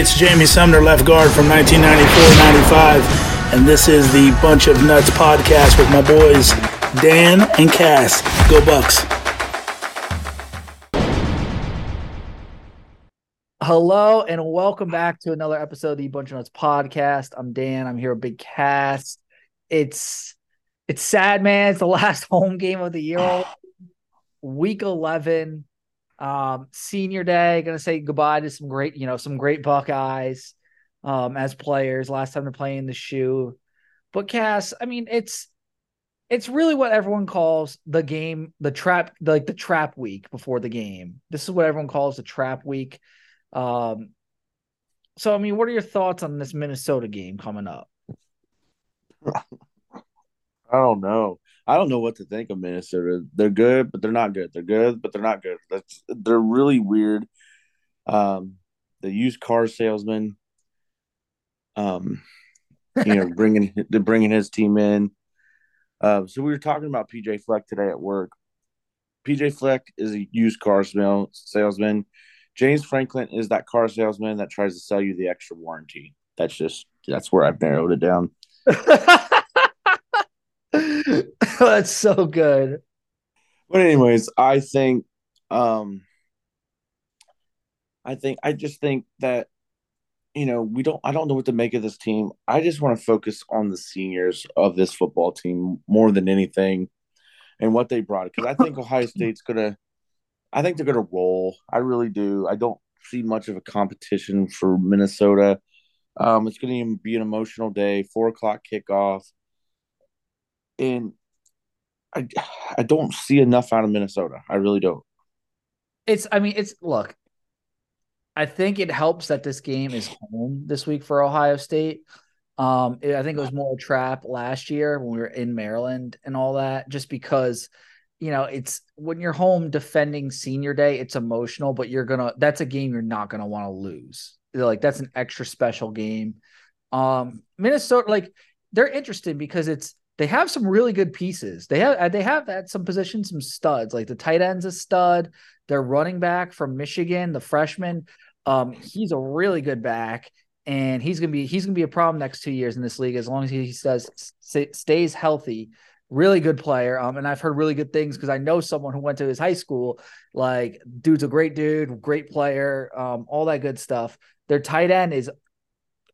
It's Jamie Sumner, left guard from 1994-95, and this is the Bunch of Nuts podcast with my boys Dan and Cass. Go Bucks! Hello and welcome back to another episode of the Bunch of Nuts podcast. I'm Dan. I'm here with Big Cass. It's it's sad, man. It's the last home game of the year, week 11 um, senior day, gonna say goodbye to some great, you know, some great Buckeyes um, as players. Last time they're playing the shoe, but Cass, I mean, it's it's really what everyone calls the game, the trap, like the trap week before the game. This is what everyone calls the trap week. Um, so, I mean, what are your thoughts on this Minnesota game coming up? I don't know. I don't know what to think of Minnesota. They're good, but they're not good. They're good, but they're not good. That's they're really weird. Um, the used car salesman, um, you know, bringing they're bringing his team in. Uh, so we were talking about PJ Fleck today at work. PJ Fleck is a used car smell, salesman. James Franklin is that car salesman that tries to sell you the extra warranty. That's just that's where I've narrowed it down. That's so good. But anyways, I think um I think I just think that you know, we don't I don't know what to make of this team. I just want to focus on the seniors of this football team more than anything and what they brought because I think Ohio State's gonna I think they're gonna roll. I really do. I don't see much of a competition for Minnesota. Um, it's gonna be an emotional day, four o'clock kickoff. And I I don't see enough out of Minnesota. I really don't. It's I mean it's look. I think it helps that this game is home this week for Ohio State. Um, I think it was more a trap last year when we were in Maryland and all that, just because you know it's when you're home defending senior day, it's emotional, but you're gonna that's a game you're not gonna want to lose. Like that's an extra special game. Um, Minnesota, like they're interesting because it's they have some really good pieces. They have they have at some positions some studs. Like the tight end's a stud. Their running back from Michigan, the freshman, um, he's a really good back, and he's gonna be he's gonna be a problem next two years in this league as long as he does stays healthy. Really good player. Um, and I've heard really good things because I know someone who went to his high school. Like, dude's a great dude, great player, um, all that good stuff. Their tight end is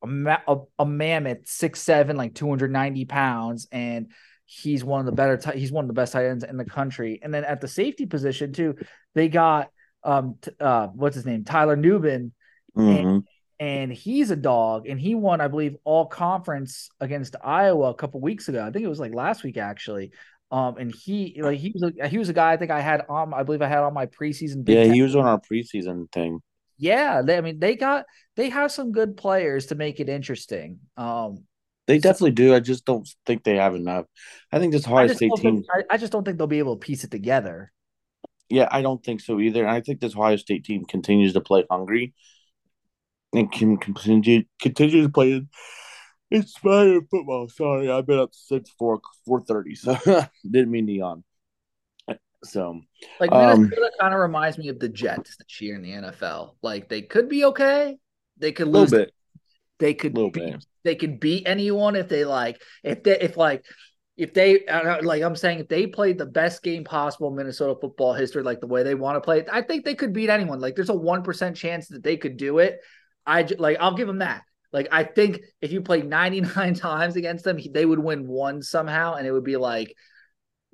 a, a, a mammoth, six seven, like two hundred ninety pounds, and he's one of the better. T- he's one of the best tight ends in the country. And then at the safety position too, they got um t- uh what's his name, Tyler Nubin, Mm-hmm. and, and he's a dog, and he won, I believe, all conference against Iowa a couple weeks ago. I think it was like last week actually. Um, and he like he was a he was a guy I think I had on I believe I had on my preseason. yeah, he was on our preseason thing. Yeah, they, I mean they got they have some good players to make it interesting. Um, They definitely do. I just don't think they have enough. I think this Ohio State team. I, I just don't think they'll be able to piece it together. Yeah, I don't think so either. And I think this Ohio State team continues to play hungry and can continue continue to play inspired football. Sorry, I've been up since four four thirty, so didn't mean to yawn. So Like Um, Minnesota kind of reminds me of the Jets this year in the NFL. Like they could be okay, they could lose, bit, they could beat, bit. they could beat anyone if they like if they if like if they like I'm saying if they played the best game possible in Minnesota football history like the way they want to play it, I think they could beat anyone. Like there's a 1% chance that they could do it. I like I'll give them that. Like I think if you played 99 times against them, they would win one somehow and it would be like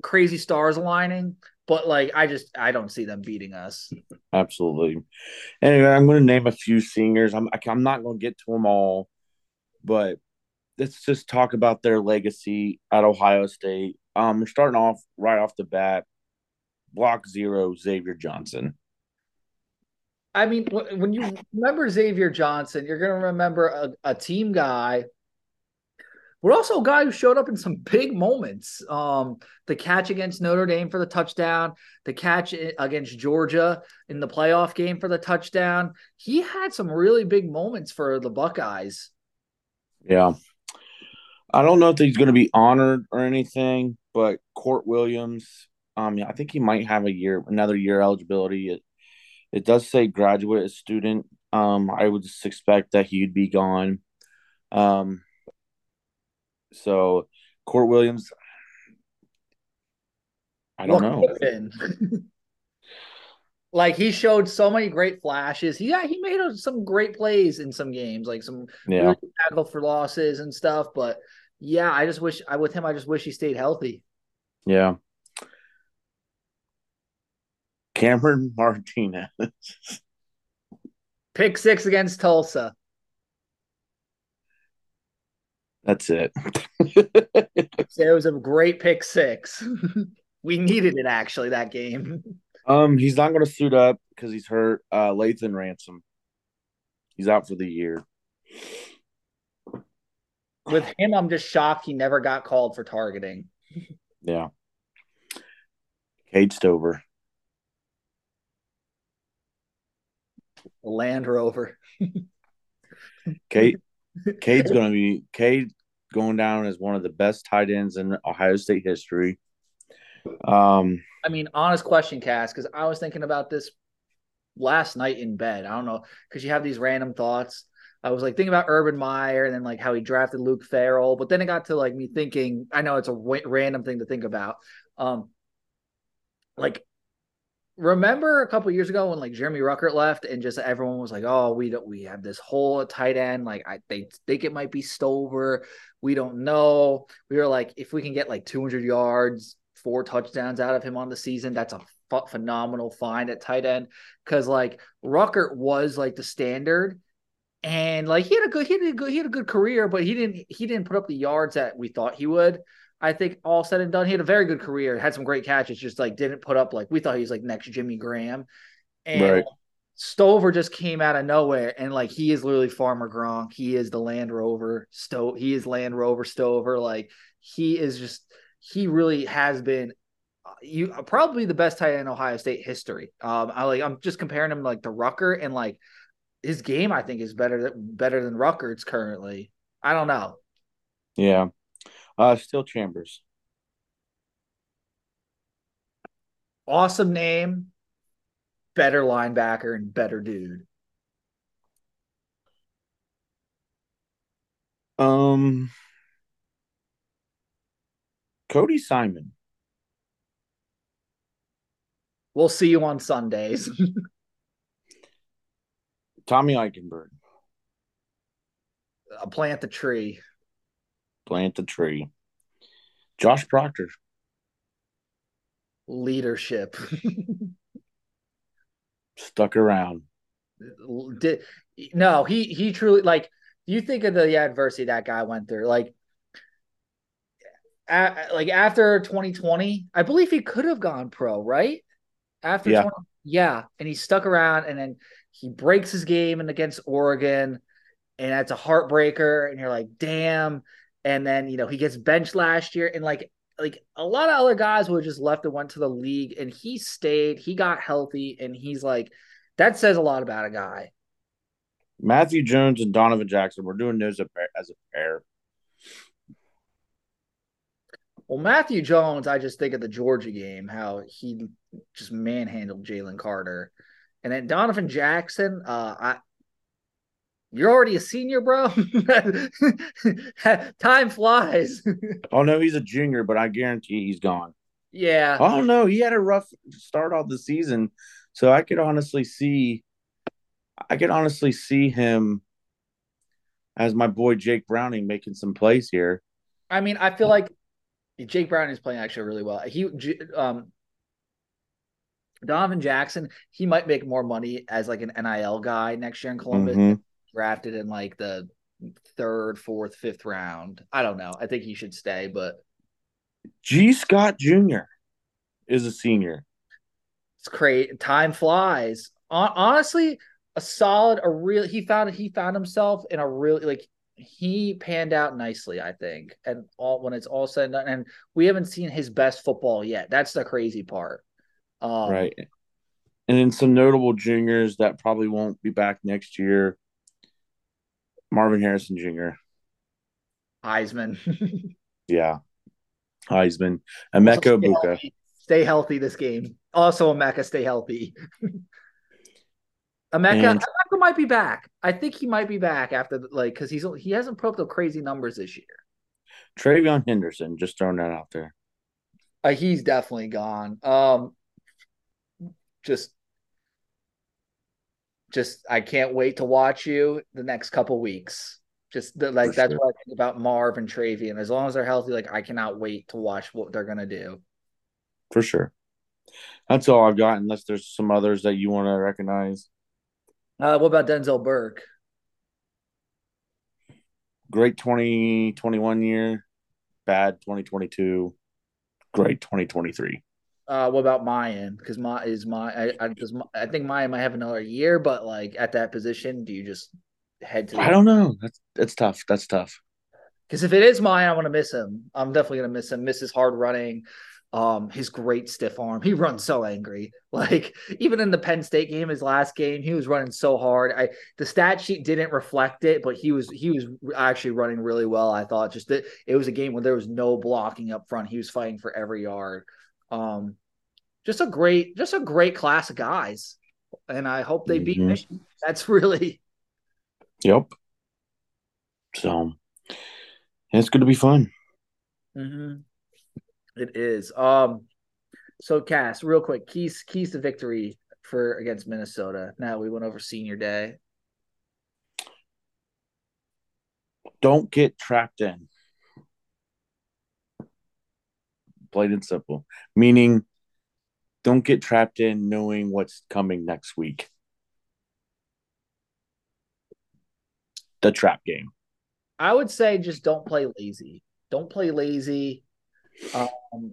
crazy stars aligning, but like I just I don't see them beating us. Absolutely. Anyway, I'm going to name a few singers. I'm I'm not going to get to them all, but let's just talk about their legacy at Ohio State. Um, we're starting off right off the bat. Block zero, Xavier Johnson. I mean, when you remember Xavier Johnson, you're going to remember a, a team guy, but also a guy who showed up in some big moments. Um, the catch against Notre Dame for the touchdown, the catch against Georgia in the playoff game for the touchdown. He had some really big moments for the Buckeyes. Yeah. I don't know if he's going to be honored or anything, but Kourt Williams, um, I think he might have a year, another year eligibility. It, it does say graduate student Um, I would just expect that he'd be gone. Um, so Kourt Williams, I don't know. like he showed so many great flashes. He yeah, he made some great plays in some games, like some Yeah. really tackle for losses and stuff. But yeah, I just wish I with him. I just wish he stayed healthy. Yeah. Cameron Martinez. Pick six against Tulsa. That's it. So it was a great pick six. we needed it actually that game. um, he's not going to suit up because he's hurt. Uh, Lathan Ransom. He's out for the year. With him, I'm just shocked he never got called for targeting. Yeah. Cade Stover. Land Rover. Cade. Cade's going to be Cade going down as one of the best tight ends in Ohio State history. Um, I mean, honest question, Cass, because I was thinking about this last night in bed. I don't know, because you have these random thoughts. I was like thinking about Urban Meyer and then like how he drafted Luke Farrell, but then it got to like me thinking. I know it's a w- random thing to think about. Um, like remember a couple years ago when like Jeremy Ruckert left and just everyone was like, "Oh, we don't we have this whole tight end like I they think it might be Stover. We don't know." We were like, if we can get like 200 yards, four touchdowns out of him on the season, that's a ph- phenomenal find at tight end cuz like Ruckert was like the standard and like he had a good he had a good he had a good career, but he didn't he didn't put up the yards that we thought he would. I think all said and done, he had a very good career, had some great catches, just like didn't put up like we thought he was like next Jimmy Graham. And Right. Stover just came out of nowhere and like he is literally Farmer Gronk. He is the Land Rover Sto he is Land Rover Stover. Like he is just he really has been uh, you probably the best tight end in Ohio State history. Um I like I'm just comparing him like to Rucker and like his game I think is better than better than Rucker's currently. I don't know. yeah. Uh, Steele Chambers. Awesome name, better linebacker and better dude. Um, Cody Simon. We'll see you on Sundays. Tommy Eichenberg. I'll plant the tree. Plant the tree. Josh Proctor. Leadership. Stuck around. Did no, he he truly like you think of the adversity that guy went through. Like a, like after 2020, I believe he could have gone pro, right? After Yeah. 20, yeah, and he stuck around and then he breaks his game and against Oregon, and that's a heartbreaker. And you're like, damn. And then you know he gets benched last year, and like like a lot of other guys would have just left and went to the league, and he stayed. He got healthy, and he's like, that says a lot about a guy. Matthew Jones and Donovan Jackson. We're doing those as a pair. As a pair. Well, Matthew Jones, I just think of the Georgia game, how he just manhandled Jalen Carter, and then Donovan Jackson. Uh, I, you're already a senior, bro. Time flies. Oh no, he's a junior, but I guarantee he's gone. yeah, Oh no, he had a rough start off the season, so I could honestly see, I could honestly see him as my boy Jake Browning making some plays here. I mean, I feel like Jake Brown is playing actually really well. He, um, Donovan Jackson, he might make more money as like an NIL guy next year in Columbus. Mhm. Drafted in like the third, fourth, fifth round. I don't know. I think he should stay, but Gee Scott Jr. is a senior. it's great. Time flies. Honestly, a solid, a real. He found he found himself in a really like he panned out nicely. I think, and all when it's all said and done, and we haven't seen his best football yet. That's the crazy part. Um, right. And then some notable juniors that probably won't be back next year. Marvin Harrison Jr. Heisman. Yeah. Heisman. Emeka Egbuka. Stay healthy this game. Also, Emeka, stay healthy. Emeka, And- Emeka might be back. I think he might be back after the- like because he's he hasn't put up the crazy numbers this year. TreVeyon Henderson, just throwing that out there. Uh, he's definitely gone. Um, just, just I can't wait to watch you the next couple weeks. Just the, like For that's sure. what I think about Marv and TreVeyon. As long as they're healthy, like I cannot wait to watch what they're gonna do. For sure. That's all I've got, unless there's some others that you want to recognize. Uh, what about Denzel Burke? Great 2021 year, bad 2022, great 2023. Uh, what about Miyan? Because my is my I I, I think Miyan might have another year, but like at that position, do you just head to? I don't know. That's that's tough. That's tough. Because if it is Miyan, I'm gonna miss him. I'm definitely gonna miss him. Miss his hard running, um, his great stiff arm. He runs so angry. Like even in the Penn State game, his last game, he was running so hard. I the stat sheet didn't reflect it, but he was he was actually running really well. I thought just that it was a game where there was no blocking up front. He was fighting for every yard. Um, just a great, just a great class of guys, and I hope they beat Mhm. Michigan. That's really Yep. So it's going to be fun. Mm-hmm. It is. Um, so Cass, real quick, keys keys to victory for against Minnesota. Now we went over senior day. Don't get trapped in. Plain and simple. Meaning, don't get trapped in knowing what's coming next week. The trap game. I would say just don't play lazy. Don't play lazy. Um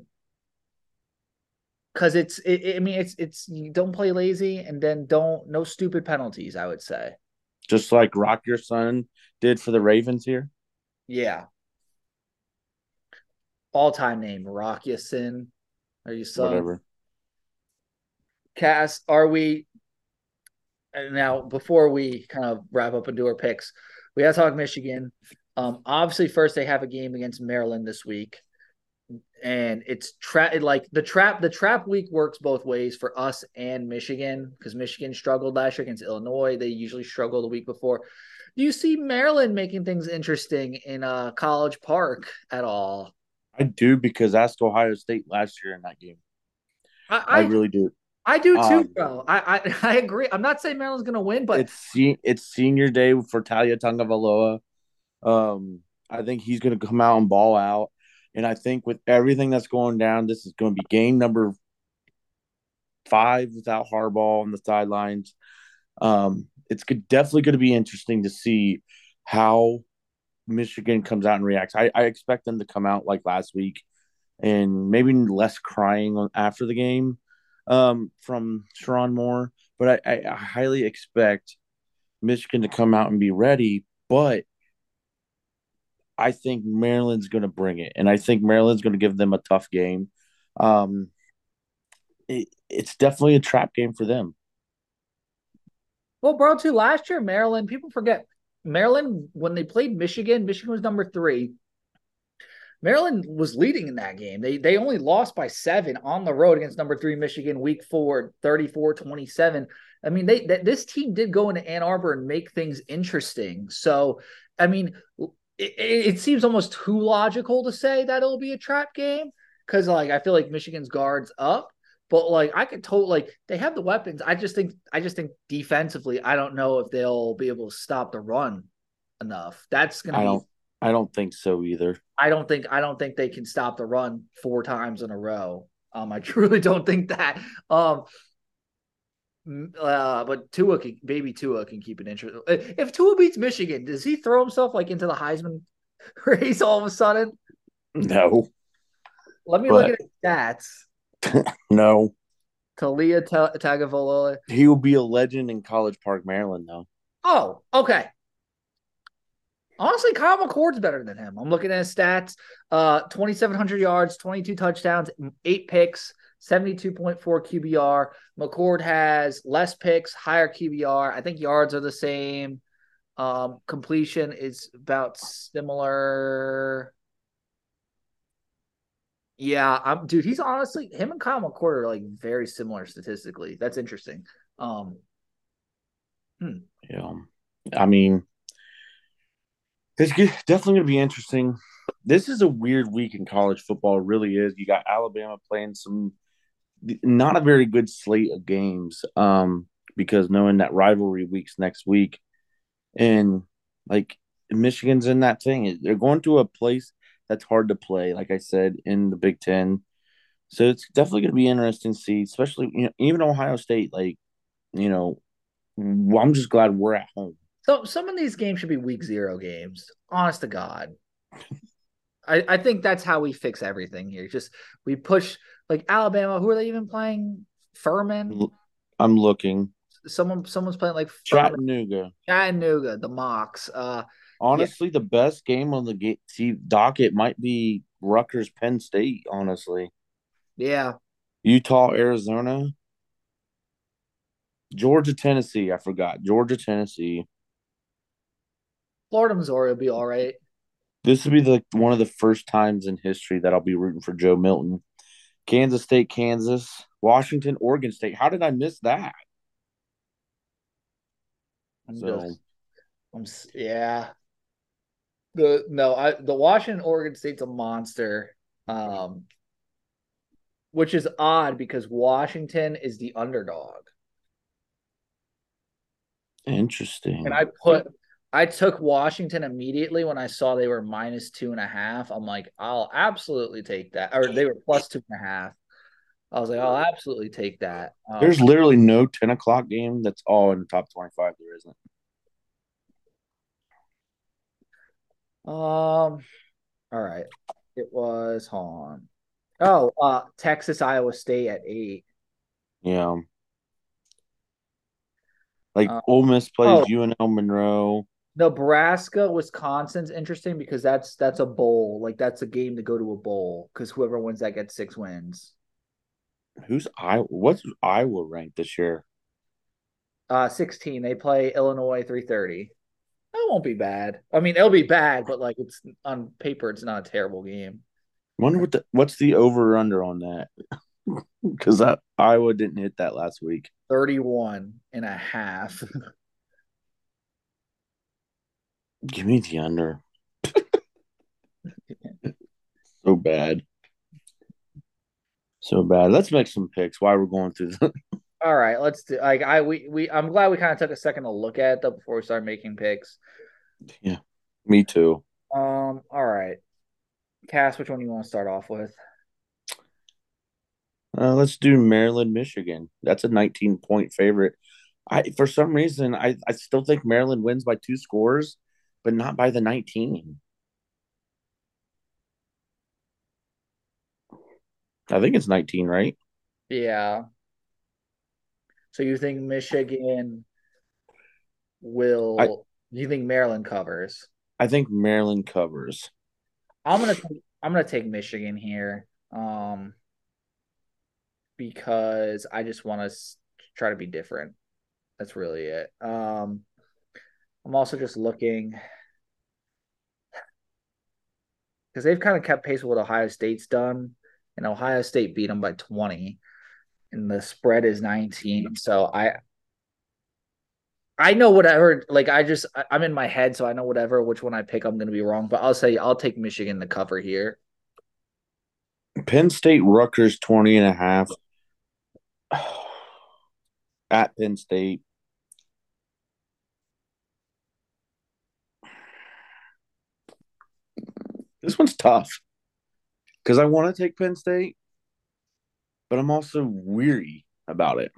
because it's it, it- I mean it's it's you don't play lazy and then don't no stupid penalties, I would say. Just like Rock Ya-Sin did for the Ravens here. Yeah. All time name, Rock Ya-Sin. Are you son? Whatever. Cass, are we and now before we kind of wrap up and do our picks, we gotta talk Michigan. Um, obviously, first they have a game against Maryland this week, and it's trap like the trap. The trap week works both ways for us and Michigan because Michigan struggled last year against Illinois. They usually struggle the week before. Do you see Maryland making things interesting in uh, College Park at all? I do because ask Ohio State last year in that game. I, I, I, really do. I do too, um, bro. I, I I agree. I'm not saying Maryland's gonna win, but it's se- it's senior day for Taulia Tagovailoa. Um, I think he's going to come out and ball out, and I think with everything that's going down, this is going to be game number five without Harbaugh on the sidelines. Um, it's good, definitely going to be interesting to see how Michigan comes out and reacts. I, I expect them to come out like last week, and maybe less crying after the game um, from Sherrone Moore, but I, I, highly expect Michigan to come out and be ready. But I think Maryland's going to bring it, and I think Maryland's going to give them a tough game. Um, it, it's definitely a trap game for them. Well, bro, too. Last year, Maryland, people forget Maryland when they played Michigan. Michigan was number three. Maryland was leading in that game. They they only lost by seven on the road against number three Michigan week four, 34-27. I mean, they that this team did go into Ann Arbor and make things interesting. So, I mean, it, it seems almost too logical to say that it'll be a trap game because, like, I feel like Michigan's guards up. But like I could totally like they have the weapons. I just think I just think defensively, I don't know if they'll be able to stop the run enough. That's gonna I be don't. I don't think so either. I don't think I don't think they can stop the run four times in a row. Um, I truly don't think that. Um, uh, but Tua can, baby Tua can keep it interesting. If Tua beats Michigan, does he throw himself like into the Heisman race all of a sudden? No, Let me But- look at his stats. no. Taulia Ta- Tagovailoa. He will be a legend in College Park, Maryland, though. Oh, okay. Honestly, Kyle McCord's better than him. I'm looking at his stats. Uh, 2,700 yards, 22 touchdowns, eight picks, 72.4 QBR. McCord has less picks, higher QBR. I think yards are the same. Um, completion is about similar. Yeah, I'm dude. He's honestly him and Kyle McCord are like very similar statistically. That's interesting. Um, Hmm. Know, I mean, it's definitely going to be interesting. This is a weird week in college football. Really is. You got Alabama playing some not a very good slate of games um, because knowing that rivalry weeks next week and like Michigan's in that thing. They're going to a place that's hard to play, like I said, in the Big Ten. So it's definitely going to be interesting to see, especially you know, even Ohio State. Like, you know, I'm just glad we're at home. So some of these games should be week zero games. Honest to God. I, I think that's how we fix everything here. Just we push like Alabama. Who are they even playing? Furman. I'm looking. Someone someone's playing like Chattanooga. Chattanooga, the Mocs. Uh, honestly, yeah. the best game on the docket might be Rutgers Penn State. Honestly. Yeah. Utah, Arizona. Georgia, Tennessee. I forgot. Georgia, Tennessee. Florida, Missouri will be all right. This will be the one of the first times in history that I'll be rooting for Joe Milton. Kansas State, Kansas, Washington, Oregon State. How did I miss that? I'm so, just, I'm yeah. The no, I the Washington Oregon State's a monster. Um, which is odd because Washington is the underdog. Interesting. And I put I took Washington immediately when I saw they were minus two and a half. I'm like, I'll absolutely take that. Or they were plus two and a half. I was like, I'll absolutely take that. Um, There's literally no 10 o'clock game that's all in the top 25. There isn't. Um, all right. It was on. Oh, uh, Texas, Iowa State at eight. Yeah. Like uh, Ole Miss plays oh, UNL Monroe. Nebraska, Wisconsin's interesting because that's that's a bowl. Like that's a game to go to a bowl because whoever wins that gets six wins. Who's I? What's Iowa ranked this year? Uh, sixteen. They play Illinois three thirty. That won't be bad. I mean, it'll be bad, but like it's on paper, it's not a terrible game. Wonder what the what's the over under on that? Because Iowa didn't hit that last week. 31 and a half. Give me the under. so bad. So bad. Let's make some picks while we're going through the All right, let's do like I we we I'm glad we kind of took a second to look at it though before we start making picks. Yeah. Me too. Um, all right. Cass, which one do you want to start off with? Uh, let's do Maryland, Michigan. That's a 19 point favorite. I for some reason I, I still think Maryland wins by two scores, but not by the 19. I think it's 19, right? Yeah. So you think Michigan will I, you think Maryland covers? I think Maryland covers. I'm gonna I'm gonna take Michigan here, um, because I just want to try to be different. That's really it. Um, I'm also just looking because they've kind of kept pace with what Ohio State's done, and Ohio State beat them by 20, and the spread is 19. So I I know whatever. Like I just I'm in my head, so I know whatever which one I pick, I'm going to be wrong. But I'll say I'll take Michigan to cover here. Penn State Rutgers 20 and a half at Penn State. This one's tough because I want to take Penn State, but I'm also weary about it.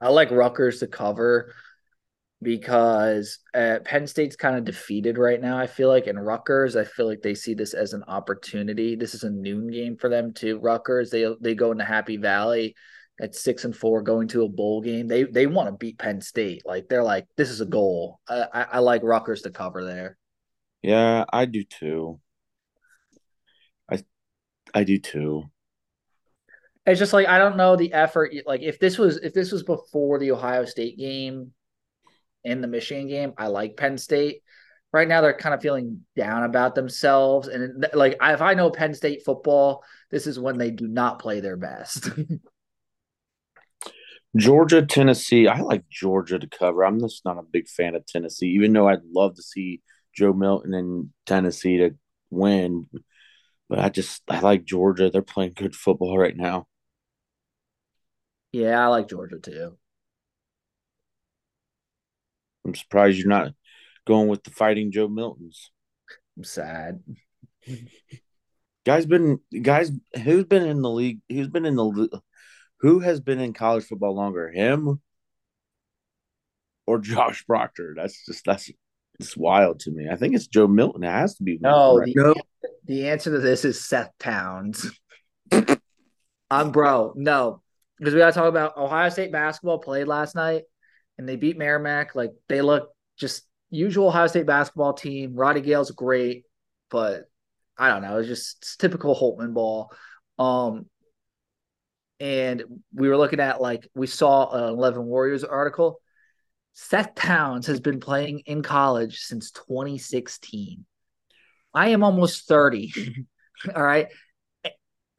I like Rutgers to cover because uh, Penn State's kind of defeated right now. I feel like, and Rutgers, I feel like they see this as an opportunity. This is a noon game for them too. Rutgers, they they go into Happy Valley at six and four, going to a bowl game. They they want to beat Penn State. Like they're like, this is a goal. I, I, I like Rutgers to cover there. Yeah, I do too. I I do too. It's just like I don't know the effort. Like if this was if this was before the Ohio State game, in the Michigan game. I like Penn State. Right now, they're kind of feeling down about themselves, and like if I know Penn State football, this is when they do not play their best. Georgia, Tennessee. I like Georgia to cover. I'm just not a big fan of Tennessee, even though I'd love to see Joe Milton and Tennessee to win. But I just I like Georgia. They're playing good football right now. Yeah, I like Georgia too. I'm surprised you're not going with the fighting Joe Miltons. I'm sad. Guys been guys who's been in the league? Who's been in the who has been in college football longer? Him or Josh Proctor? That's just that's it's wild to me. I think it's Joe Milton. It has to be. No, the, no. the answer to this is Seth Towns. I'm bro. No, because we got to talk about Ohio State basketball played last night, and they beat Merrimack. Like they look just usual Ohio State basketball team. Roddy Gayle's great, but I don't know. It's just it's typical Holtman ball. Um, and we were looking at like we saw an Eleven Warriors article. Seth Towns has been playing in college since 2016. I am almost 30. All right.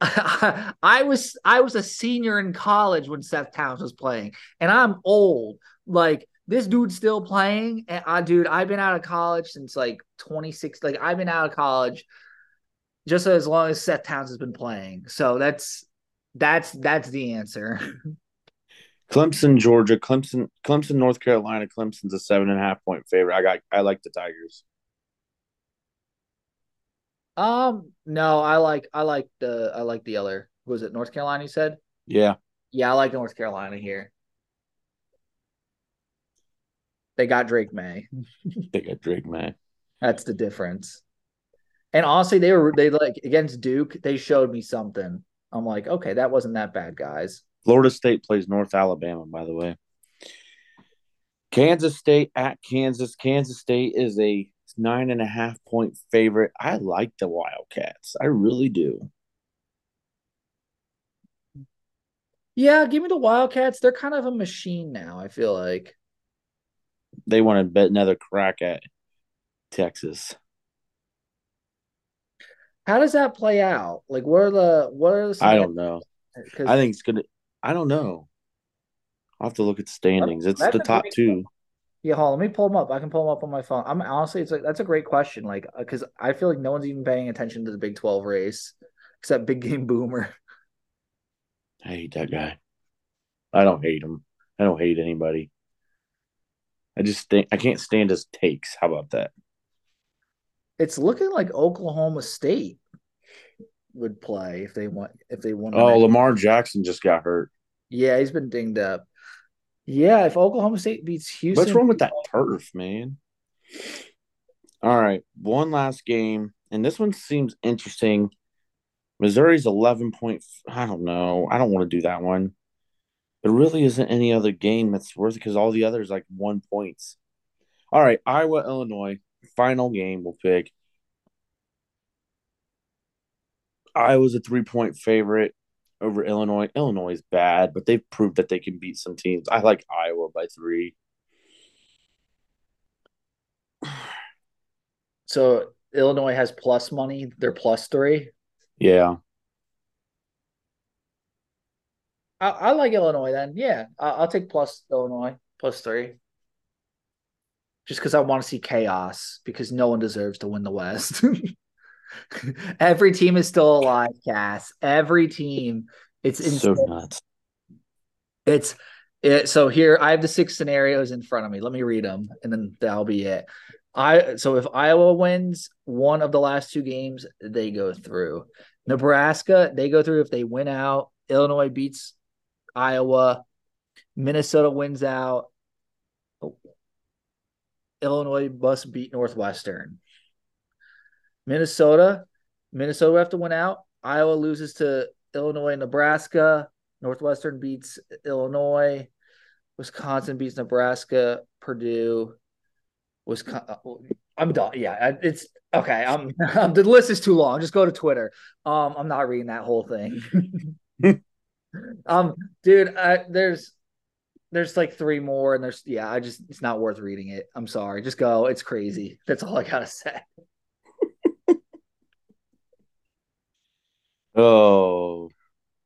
I was I was a senior in college when Seth Towns was playing, and I'm old. Like this dude's still playing, and I, dude, I've been out of college since like 26. Like I've been out of college just as long as Seth Towns has been playing. So that's that's that's the answer. Clemson, Georgia, Clemson, Clemson, North Carolina. Clemson's a seven and a half point favorite. I got I like the Tigers. Um, no, I like I like the I like the other. Was it North Carolina? You said. Yeah. Yeah, I like North Carolina here. They got Drake Maye. they got Drake Maye. That's the difference. And honestly, they were they like against Duke. They showed me something. I'm like, okay, that wasn't that bad, guys. Florida State plays North Alabama, by the way. Kansas State at Kansas. Kansas State is a nine and a half point favorite. I like the Wildcats. I really do. Yeah, give me the Wildcats. They're kind of a machine now, I feel like. They want to bet another crack at Texas. How does that play out? Like what are the what are the I don't know. I think it's gonna I don't know. I'll have to look at the standings. It's the top two. Yeah, hold on, let me pull them up. I can pull them up on my phone. I'm honestly, it's like that's a great question. Like, because uh, I feel like no one's even paying attention to the Big Twelve race except Big Game Boomer. I hate that guy. I don't hate him. I don't hate anybody. I just think I can't stand his takes. How about that? It's looking like Oklahoma State would play if they want if they want. Oh, Lamar Jackson just got hurt. Yeah, he's been dinged up. Yeah, if Oklahoma State beats Houston, what's wrong with that turf, man? All right, one last game, and this one seems interesting. Missouri's eleven point. I don't know. I don't want to do that one. There really isn't any other game that's worth it because all the others like one points. All right, Iowa, Illinois, final game. We'll pick. Iowa's a three point favorite over Illinois. Illinois is bad, but they've proved that they can beat some teams. I like Iowa by three. So Illinois has plus money. They're plus three. Yeah. I, I like Illinois then. Yeah, I, I'll take plus Illinois plus three. Just because I want to see chaos because no one deserves to win the West. Every team is still alive, Cass. Every team. It's so nuts. It's it. So here I have the six scenarios in front of me. Let me read them, and then that'll be it. I so if Iowa wins one of the last two games, they go through. Nebraska, they go through if they win out. Illinois beats Iowa. Minnesota wins out. Oh. Illinois must beat Northwestern. Minnesota, Minnesota have to win out. Iowa loses to Illinois and Nebraska. Northwestern beats Illinois. Wisconsin beats Nebraska. Purdue. Wisconsin. I'm done. Yeah, it's okay. I'm, I'm the list is too long. Just go to Twitter. Um, I'm not reading that whole thing. um, dude, I, there's there's like three more, and there's yeah. I just it's not worth reading it. I'm sorry. Just go. It's crazy. That's all I gotta say. Oh,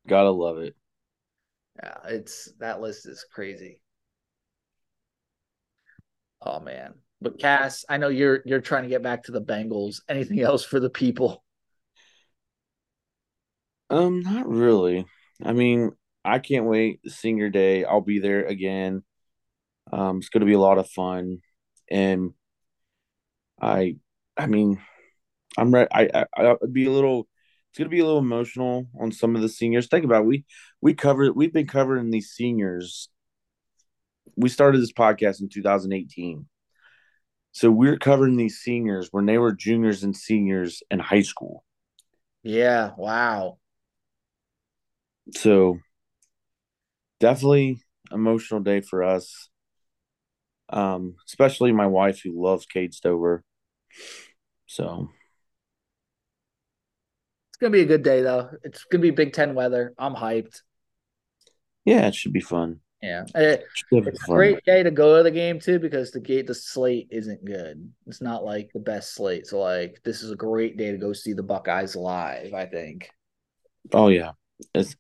gotta love it. Yeah, it's that list is crazy. Oh man. But Cass, I know you're you're trying to get back to the Bengals. Anything else for the people? Um, not really. I mean, I can't wait. Senior day, I'll be there again. Um, it's gonna be a lot of fun, and I, I mean, I'm ready. I, I, I'd be a little. It's gonna be a little emotional on some of the seniors. Think about it. we we covered. We've been covering these seniors. We started this podcast in 2018, so we're covering these seniors when they were juniors and seniors in high school. Yeah. Wow. So definitely emotional day for us. Um, especially my wife who loves Cade Stover. So it's gonna be a good day though. It's gonna be Big Ten weather. I'm hyped. Yeah, it should be fun. Yeah, eh, it, it's a great day to go to the game too because the gate the slate isn't good. It's not like the best slate. So like this is a great day to go see the Buckeyes live. I think. Oh yeah, it's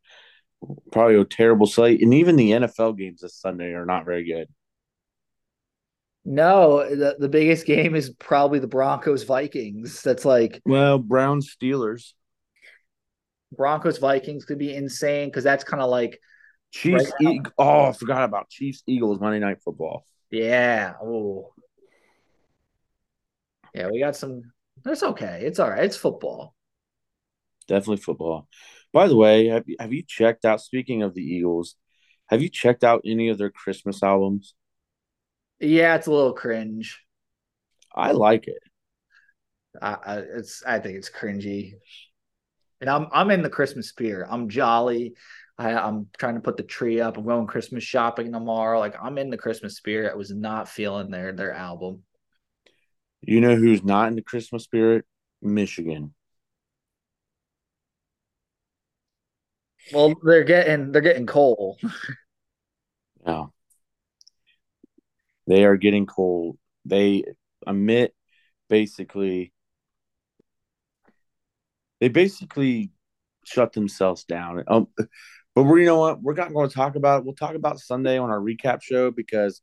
probably a terrible slate, and even the NFL games this Sunday are not very good. No, the, the biggest game is probably the Broncos Vikings. That's like well, Browns Steelers. Broncos Vikings could be insane because that's kind of like Chiefs. Right e- oh, I forgot about Chiefs Eagles Monday Night Football. Yeah. Oh. Yeah, we got some. That's okay. It's all right. It's football. Definitely football. By the way, have you, have you checked out? Speaking of the Eagles, have you checked out any of their Christmas albums? Yeah, it's a little cringe. I like it. I, I it's I think it's cringy. And I'm I'm in the Christmas spirit. I'm jolly. I, I'm trying to put the tree up. I'm going Christmas shopping tomorrow. Like I'm in the Christmas spirit. I was not feeling their their album. You know who's not in the Christmas spirit? Michigan. Well, they're getting they're getting coal. yeah. They are getting cold. They emit basically they basically shut themselves down. Um, but we you know what? We're not going to talk about it. We'll talk about Sunday on our recap show because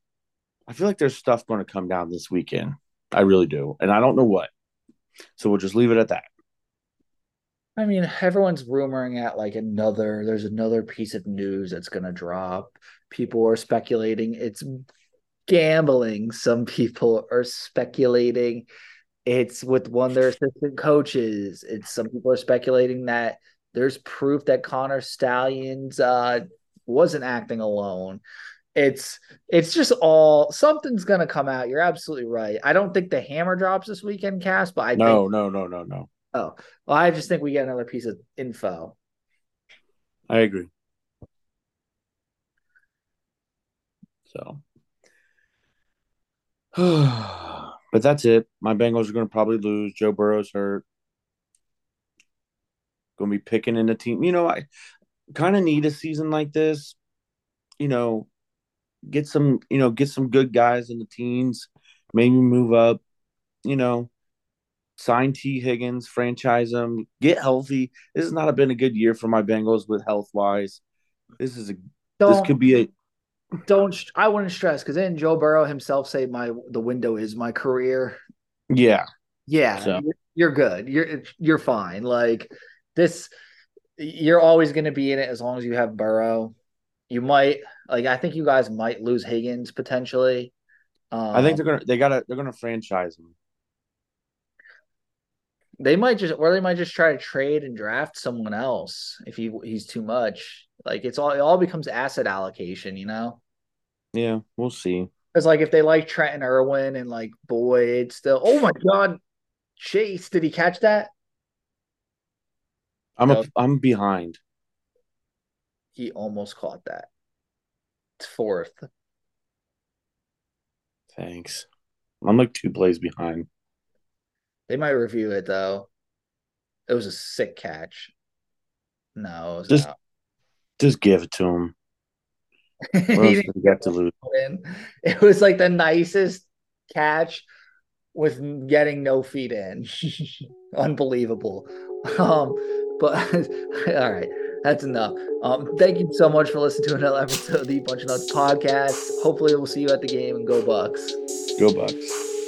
I feel like there's stuff going to come down this weekend. I really do. And I don't know what. So we'll just leave it at that. I mean, everyone's rumoring at like another, there's another piece of news that's going to drop. People are speculating it's gambling. Some people are speculating it's with one of their assistant coaches. It's some people are speculating that there's proof that Connor Stalions uh, wasn't acting alone. It's it's just all something's gonna come out. You're absolutely right. I don't think the hammer drops this weekend, Cass, but I think no, think, no, no, no, no. Oh, well, I just think we get another piece of info. I agree. So, but that's it. My Bengals are going to probably lose. Joe Burrow's hurt. Going to be picking in the team. You know, I kind of need a season like this. You know, get some. You know, get some good guys in the teams. Maybe move up. You know, sign Tee Higgins, franchise him, get healthy. This has not been a good year for my Bengals with health wise. This is a don't, this could be a don't I wouldn't stress because then Joe Burrow himself say my the window is my career. Yeah. Yeah. So. You're, you're good. You're you're fine. Like this you're always gonna be in it as long as you have Burrow. You might like I think you guys might lose Higgins potentially. Um, I think they're gonna they gotta they're gonna franchise him. They might just, or they might just try to trade and draft someone else if he he's too much. Like it's all, it all becomes asset allocation, you know. Yeah, we'll see. Because like if they like Trenton Irwin and like Boyd still, oh my god, Chase, did he catch that? I'm no. a, I'm behind. He almost caught that. It's fourth. Thanks. I'm like two plays behind. They might review it though. It was a sick catch. No, just not. Just give it to him. he get to lose. It was like the nicest catch with getting no feet in. Unbelievable. Um, but all right. That's enough. Um, thank you so much for listening to another episode of the Bunch of Nuts podcast. Hopefully, we'll see you at the game and go Bucks. Go Bucks.